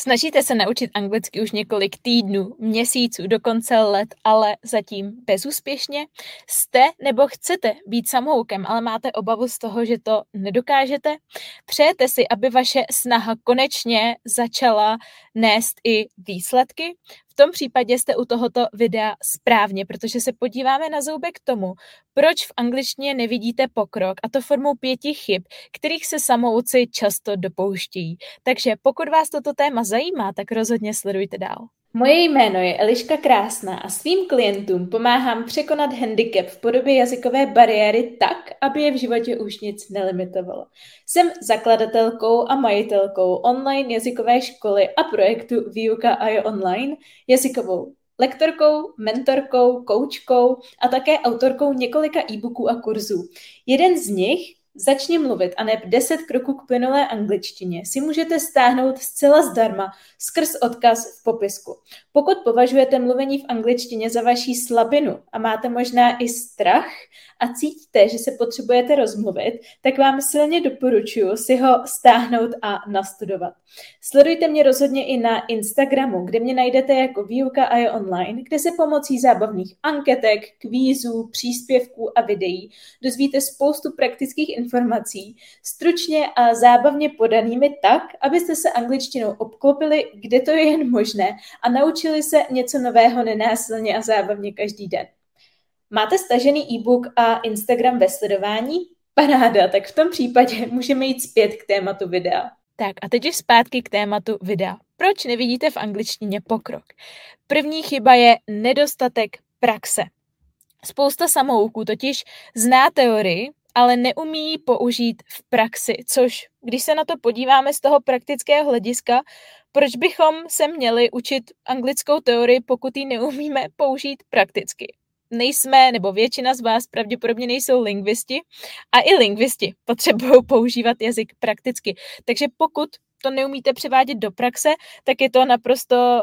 Snažíte se naučit anglicky už několik týdnů, měsíců, dokonce let, ale zatím bezúspěšně? Jste nebo chcete být samoukem, ale máte obavu z toho, že to nedokážete? Přejete si, aby vaše snaha konečně začala nést i výsledky? V tom případě jste u tohoto videa správně, protože se podíváme na zoubek tomu, proč v angličtině nevidíte pokrok, a to formou pěti chyb, kterých se samouci často dopouštějí. Takže pokud vás toto téma zajímá, tak rozhodně sledujte dál. Moje jméno je Eliška Krásná a svým klientům pomáhám překonat handicap v podobě jazykové bariéry tak, aby je v životě už nic nelimitovalo. Jsem zakladatelkou a majitelkou online jazykové školy a projektu Výuka a je online, jazykovou lektorkou, mentorkou, koučkou a také autorkou několika e-booků a kurzů. Jeden z nich Začni mluvit a neb 10 kroků k plynulé angličtině si můžete stáhnout zcela zdarma skrz odkaz v popisku. Pokud považujete mluvení v angličtině za vaší slabinu a máte možná i strach a cítíte, že se potřebujete rozmluvit, tak vám silně doporučuji si ho stáhnout a nastudovat. Sledujte mě rozhodně i na Instagramu, kde mě najdete jako výuka a je online, kde se pomocí zábavných anketek, kvízů, příspěvků a videí dozvíte spoustu praktických informací, stručně a zábavně podanými tak, abyste se angličtinou obklopili, kde to je jen možné a naučili se něco nového nenásilně a zábavně každý den. Máte stažený e-book a Instagram ve sledování? Paráda, tak v tom případě můžeme jít zpět k tématu videa. Tak a teď už zpátky k tématu videa. Proč nevidíte v angličtině pokrok? První chyba je nedostatek praxe. Spousta samouků totiž zná teorii, ale neumí použít v praxi, což když se na to podíváme z toho praktického hlediska, proč bychom se měli učit anglickou teorii, pokud ji neumíme použít prakticky? nejsme, nebo většina z vás pravděpodobně nejsou lingvisti a i lingvisti potřebují používat jazyk prakticky. Takže pokud to neumíte převádět do praxe, tak je to naprosto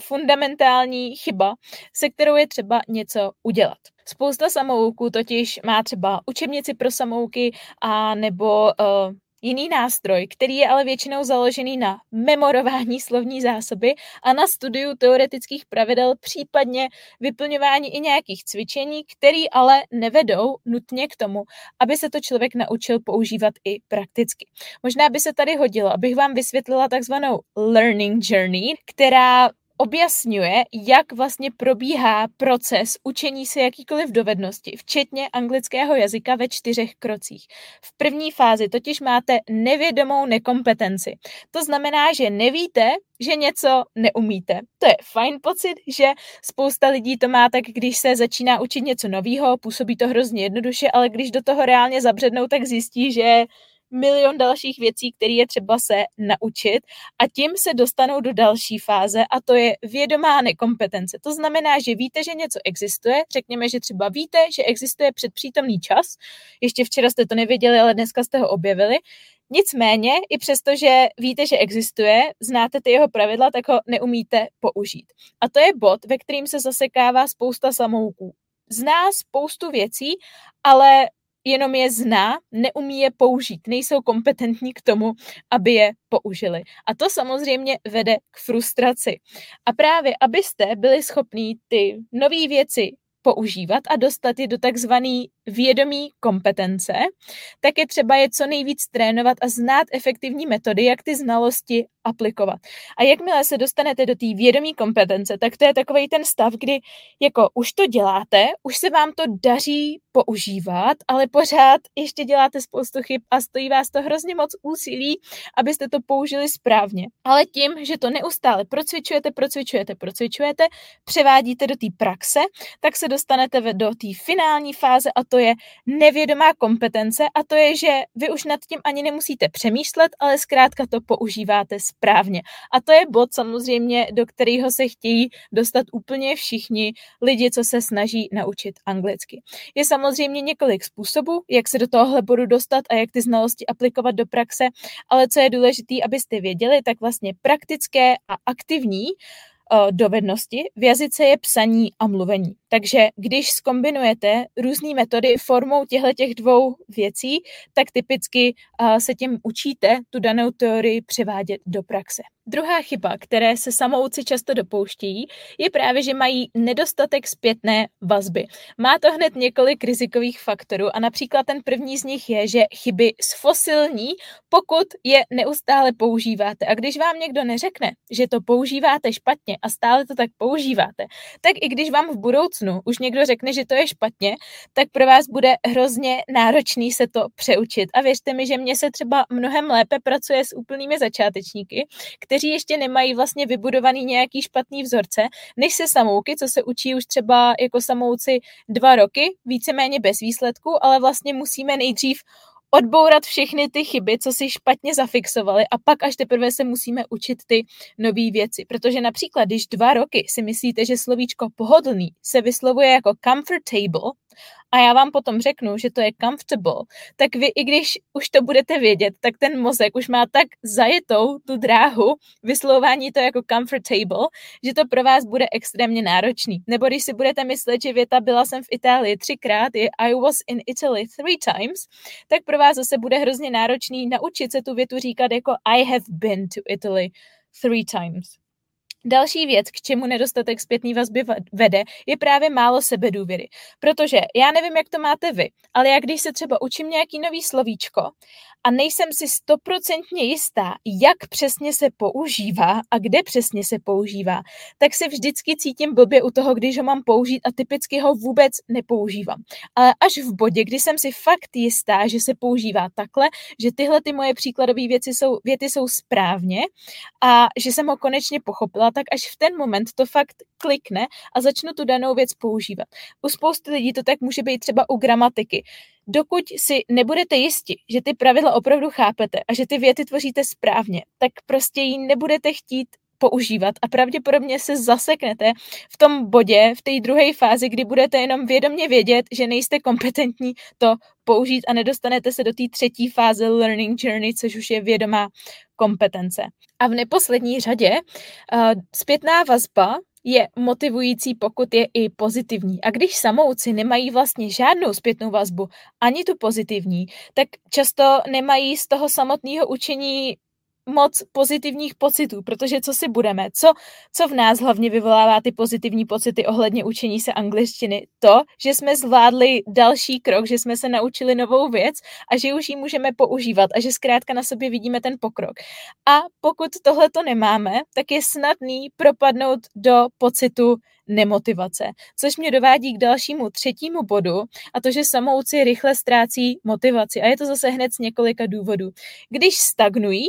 fundamentální chyba, se kterou je třeba něco udělat. Spousta samouků totiž má třeba učebnici pro samouky a nebo uh, jiný nástroj, který je ale většinou založený na memorování slovní zásoby a na studiu teoretických pravidel, případně vyplňování i nějakých cvičení, které ale nevedou nutně k tomu, aby se to člověk naučil používat i prakticky. Možná by se tady hodilo, abych vám vysvětlila takzvanou learning journey, která objasňuje, jak vlastně probíhá proces učení se jakýkoliv dovednosti, včetně anglického jazyka ve čtyřech krocích. V první fázi totiž máte nevědomou nekompetenci. To znamená, že nevíte, že něco neumíte. To je fajn pocit, že spousta lidí to má tak, když se začíná učit něco nového, působí to hrozně jednoduše, ale když do toho reálně zabřednou, tak zjistí, že milion dalších věcí, které je třeba se naučit a tím se dostanou do další fáze a to je vědomá nekompetence. To znamená, že víte, že něco existuje, řekněme, že třeba víte, že existuje předpřítomný čas, ještě včera jste to nevěděli, ale dneska jste ho objevili, Nicméně, i přesto, že víte, že existuje, znáte ty jeho pravidla, tak ho neumíte použít. A to je bod, ve kterým se zasekává spousta samouků. Zná spoustu věcí, ale jenom je zná, neumí je použít, nejsou kompetentní k tomu, aby je použili. A to samozřejmě vede k frustraci. A právě abyste byli schopní ty nové věci používat a dostat je do takzvaný vědomí kompetence, tak je třeba je co nejvíc trénovat a znát efektivní metody, jak ty znalosti aplikovat. A jakmile se dostanete do té vědomí kompetence, tak to je takový ten stav, kdy jako už to děláte, už se vám to daří používat, ale pořád ještě děláte spoustu chyb a stojí vás to hrozně moc úsilí, abyste to použili správně. Ale tím, že to neustále procvičujete, procvičujete, procvičujete, převádíte do té praxe, tak se dostanete do té finální fáze a to je nevědomá kompetence a to je, že vy už nad tím ani nemusíte přemýšlet, ale zkrátka to používáte správně. A to je bod samozřejmě, do kterého se chtějí dostat úplně všichni lidi, co se snaží naučit anglicky. Je samozřejmě několik způsobů, jak se do tohohle bodu dostat a jak ty znalosti aplikovat do praxe, ale co je důležité, abyste věděli, tak vlastně praktické a aktivní dovednosti v jazyce je psaní a mluvení. Takže když skombinujete různé metody formou těchto těch dvou věcí, tak typicky se tím učíte tu danou teorii převádět do praxe. Druhá chyba, které se samouci často dopouštějí, je právě, že mají nedostatek zpětné vazby. Má to hned několik rizikových faktorů a například ten první z nich je, že chyby fosilní, pokud je neustále používáte. A když vám někdo neřekne, že to používáte špatně a stále to tak používáte, tak i když vám v budoucnu už někdo řekne, že to je špatně, tak pro vás bude hrozně náročný se to přeučit. A věřte mi, že mě se třeba mnohem lépe pracuje s úplnými začátečníky, kteří ještě nemají vlastně vybudovaný nějaký špatný vzorce, než se samouky, co se učí už třeba jako samouci dva roky, víceméně bez výsledku, ale vlastně musíme nejdřív odbourat všechny ty chyby, co si špatně zafixovali a pak až teprve se musíme učit ty nové věci. Protože například, když dva roky si myslíte, že slovíčko pohodlný se vyslovuje jako comfortable a já vám potom řeknu, že to je comfortable, tak vy, i když už to budete vědět, tak ten mozek už má tak zajetou tu dráhu vyslovování to jako comfortable, že to pro vás bude extrémně náročný. Nebo když si budete myslet, že věta byla jsem v Itálii třikrát, je I was in Italy three times, tak pro vás zase bude hrozně náročný naučit se tu větu říkat jako I have been to Italy three times. Další věc, k čemu nedostatek zpětný vazby vede, je právě málo sebedůvěry. Protože já nevím, jak to máte vy, ale já když se třeba učím nějaký nový slovíčko a nejsem si stoprocentně jistá, jak přesně se používá a kde přesně se používá, tak se vždycky cítím blbě u toho, když ho mám použít a typicky ho vůbec nepoužívám. Ale až v bodě, kdy jsem si fakt jistá, že se používá takhle, že tyhle ty moje příkladové věci jsou, věty jsou správně a že jsem ho konečně pochopila, tak až v ten moment to fakt klikne a začnu tu danou věc používat. U spousty lidí to tak může být třeba u gramatiky dokud si nebudete jisti, že ty pravidla opravdu chápete a že ty věty tvoříte správně, tak prostě ji nebudete chtít používat a pravděpodobně se zaseknete v tom bodě, v té druhé fázi, kdy budete jenom vědomě vědět, že nejste kompetentní to použít a nedostanete se do té třetí fáze learning journey, což už je vědomá kompetence. A v neposlední řadě uh, zpětná vazba je motivující, pokud je i pozitivní. A když samouci nemají vlastně žádnou zpětnou vazbu, ani tu pozitivní, tak často nemají z toho samotného učení moc pozitivních pocitů, protože co si budeme, co, co v nás hlavně vyvolává ty pozitivní pocity ohledně učení se angličtiny? To, že jsme zvládli další krok, že jsme se naučili novou věc a že už ji můžeme používat a že zkrátka na sobě vidíme ten pokrok. A pokud tohle to nemáme, tak je snadný propadnout do pocitu nemotivace. Což mě dovádí k dalšímu třetímu bodu a to, že samouci rychle ztrácí motivaci. A je to zase hned z několika důvodů. Když stagnují,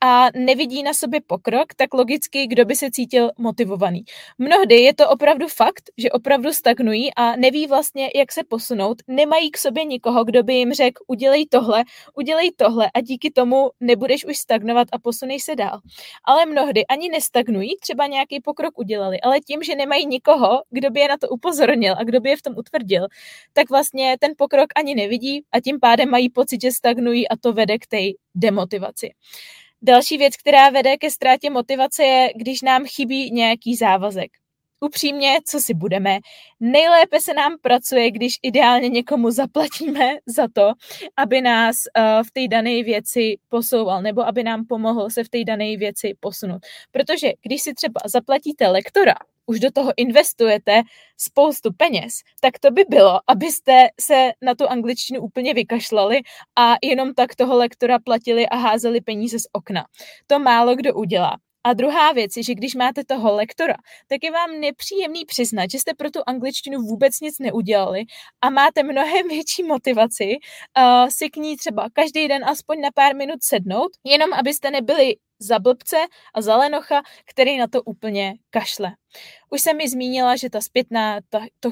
a nevidí na sobě pokrok, tak logicky kdo by se cítil motivovaný. Mnohdy je to opravdu fakt, že opravdu stagnují a neví vlastně, jak se posunout, nemají k sobě nikoho, kdo by jim řekl, udělej tohle, udělej tohle a díky tomu nebudeš už stagnovat a posunej se dál. Ale mnohdy ani nestagnují, třeba nějaký pokrok udělali, ale tím, že nemají nikoho, kdo by je na to upozornil a kdo by je v tom utvrdil, tak vlastně ten pokrok ani nevidí a tím pádem mají pocit, že stagnují a to vede k té demotivaci. Další věc, která vede ke ztrátě motivace, je, když nám chybí nějaký závazek. Upřímně, co si budeme, nejlépe se nám pracuje, když ideálně někomu zaplatíme za to, aby nás uh, v té dané věci posouval, nebo aby nám pomohl se v té dané věci posunout. Protože když si třeba zaplatíte lektora, už do toho investujete spoustu peněz, tak to by bylo, abyste se na tu angličtinu úplně vykašlali a jenom tak toho lektora platili a házeli peníze z okna. To málo kdo udělá. A druhá věc je, že když máte toho lektora, tak je vám nepříjemný přiznat, že jste pro tu angličtinu vůbec nic neudělali a máte mnohem větší motivaci uh, si k ní třeba každý den aspoň na pár minut sednout, jenom abyste nebyli za blbce a za lenocha, který na to úplně kašle. Už jsem mi zmínila, že ta zpětná, ta, to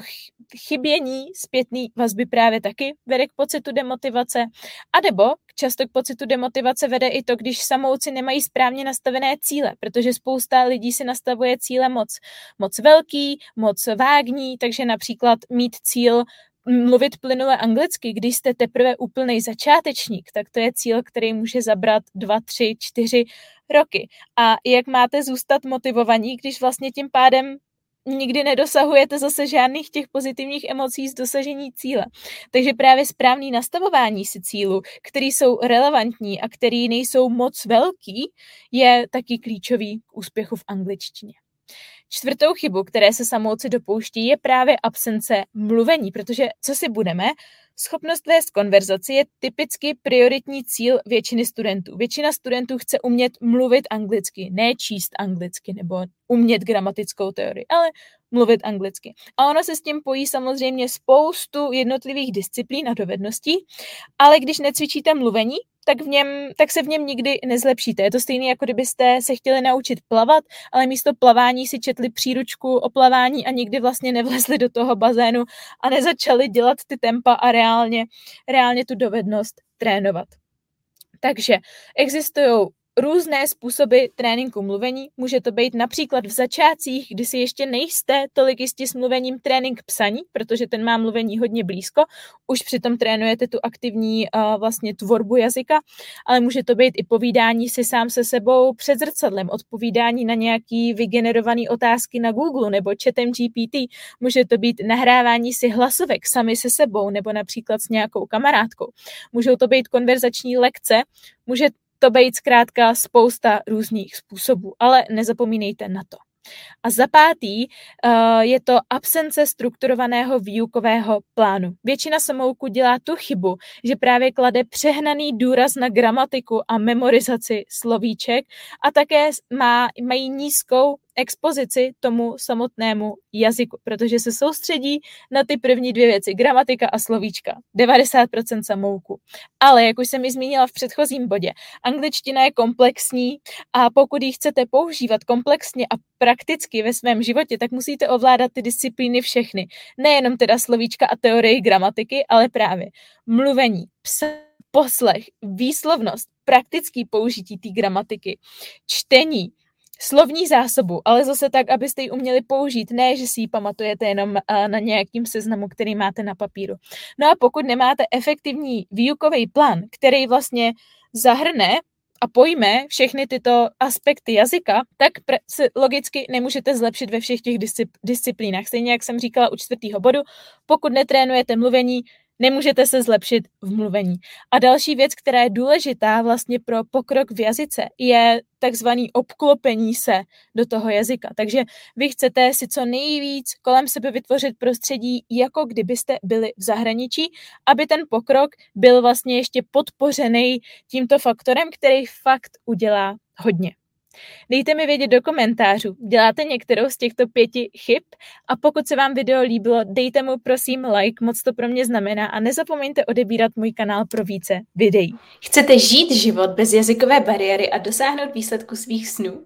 chybění zpětný vazby právě taky vede k pocitu demotivace, a nebo často k pocitu demotivace vede i to, když samouci nemají správně nastavené cíle, protože spousta lidí si nastavuje cíle moc, moc velký, moc vágní, takže například mít cíl mluvit plynule anglicky, když jste teprve úplný začátečník, tak to je cíl, který může zabrat dva, tři, čtyři roky. A jak máte zůstat motivovaní, když vlastně tím pádem nikdy nedosahujete zase žádných těch pozitivních emocí z dosažení cíle. Takže právě správný nastavování si cílu, který jsou relevantní a který nejsou moc velký, je taky klíčový k úspěchu v angličtině. Čtvrtou chybu, které se samouci dopouští, je právě absence mluvení, protože co si budeme, Schopnost vést konverzaci je typicky prioritní cíl většiny studentů. Většina studentů chce umět mluvit anglicky, ne číst anglicky nebo umět gramatickou teorii, ale mluvit anglicky. A ono se s tím pojí samozřejmě spoustu jednotlivých disciplín a dovedností, ale když necvičíte mluvení, tak, v něm, tak se v něm nikdy nezlepšíte. Je to stejné, jako kdybyste se chtěli naučit plavat, ale místo plavání si četli příručku o plavání a nikdy vlastně nevlezli do toho bazénu a nezačali dělat ty tempa a reálně, reálně tu dovednost trénovat. Takže existují různé způsoby tréninku mluvení. Může to být například v začátcích, kdy si ještě nejste tolik jistí s mluvením trénink psaní, protože ten má mluvení hodně blízko. Už přitom trénujete tu aktivní uh, vlastně tvorbu jazyka, ale může to být i povídání si sám se sebou před zrcadlem, odpovídání na nějaký vygenerovaný otázky na Google nebo chatem GPT. Může to být nahrávání si hlasovek sami se sebou nebo například s nějakou kamarádkou. Můžou to být konverzační lekce, může to být zkrátka spousta různých způsobů, ale nezapomínejte na to. A za pátý uh, je to absence strukturovaného výukového plánu. Většina samouků dělá tu chybu, že právě klade přehnaný důraz na gramatiku a memorizaci slovíček a také má, mají nízkou expozici tomu samotnému jazyku, protože se soustředí na ty první dvě věci, gramatika a slovíčka. 90% samouku. Ale, jak už jsem mi zmínila v předchozím bodě, angličtina je komplexní a pokud ji chcete používat komplexně a prakticky ve svém životě, tak musíte ovládat ty disciplíny všechny. Nejenom teda slovíčka a teorii gramatiky, ale právě mluvení, psaní, poslech, výslovnost, praktický použití té gramatiky, čtení, slovní zásobu, ale zase tak, abyste ji uměli použít, ne, že si ji pamatujete jenom na nějakým seznamu, který máte na papíru. No a pokud nemáte efektivní výukový plán, který vlastně zahrne a pojme všechny tyto aspekty jazyka, tak se logicky nemůžete zlepšit ve všech těch disciplínách. Stejně jak jsem říkala u čtvrtého bodu, pokud netrénujete mluvení, nemůžete se zlepšit v mluvení. A další věc, která je důležitá vlastně pro pokrok v jazyce, je takzvaný obklopení se do toho jazyka. Takže vy chcete si co nejvíc kolem sebe vytvořit prostředí, jako kdybyste byli v zahraničí, aby ten pokrok byl vlastně ještě podpořený tímto faktorem, který fakt udělá hodně. Dejte mi vědět do komentářů, děláte některou z těchto pěti chyb a pokud se vám video líbilo, dejte mu prosím like, moc to pro mě znamená a nezapomeňte odebírat můj kanál pro více videí. Chcete žít život bez jazykové bariéry a dosáhnout výsledku svých snů?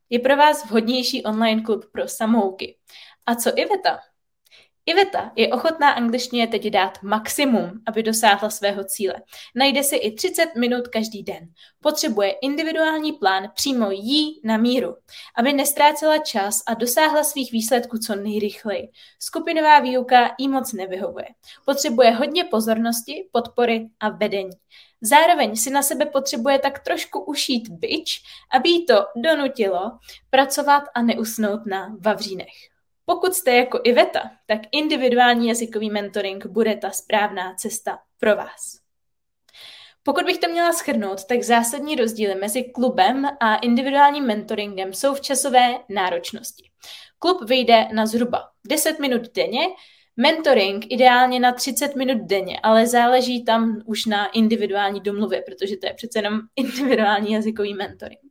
je pro vás vhodnější online klub pro samouky. A co Iveta? Iveta je ochotná angličtině teď dát maximum, aby dosáhla svého cíle. Najde si i 30 minut každý den. Potřebuje individuální plán přímo jí na míru, aby nestrácela čas a dosáhla svých výsledků co nejrychleji. Skupinová výuka jí moc nevyhovuje. Potřebuje hodně pozornosti, podpory a vedení. Zároveň si na sebe potřebuje tak trošku ušít byč, aby jí to donutilo pracovat a neusnout na vavřínech. Pokud jste jako Iveta, tak individuální jazykový mentoring bude ta správná cesta pro vás. Pokud bych to měla schrnout, tak zásadní rozdíly mezi klubem a individuálním mentoringem jsou v časové náročnosti. Klub vyjde na zhruba 10 minut denně, mentoring ideálně na 30 minut denně, ale záleží tam už na individuální domluvě, protože to je přece jenom individuální jazykový mentoring.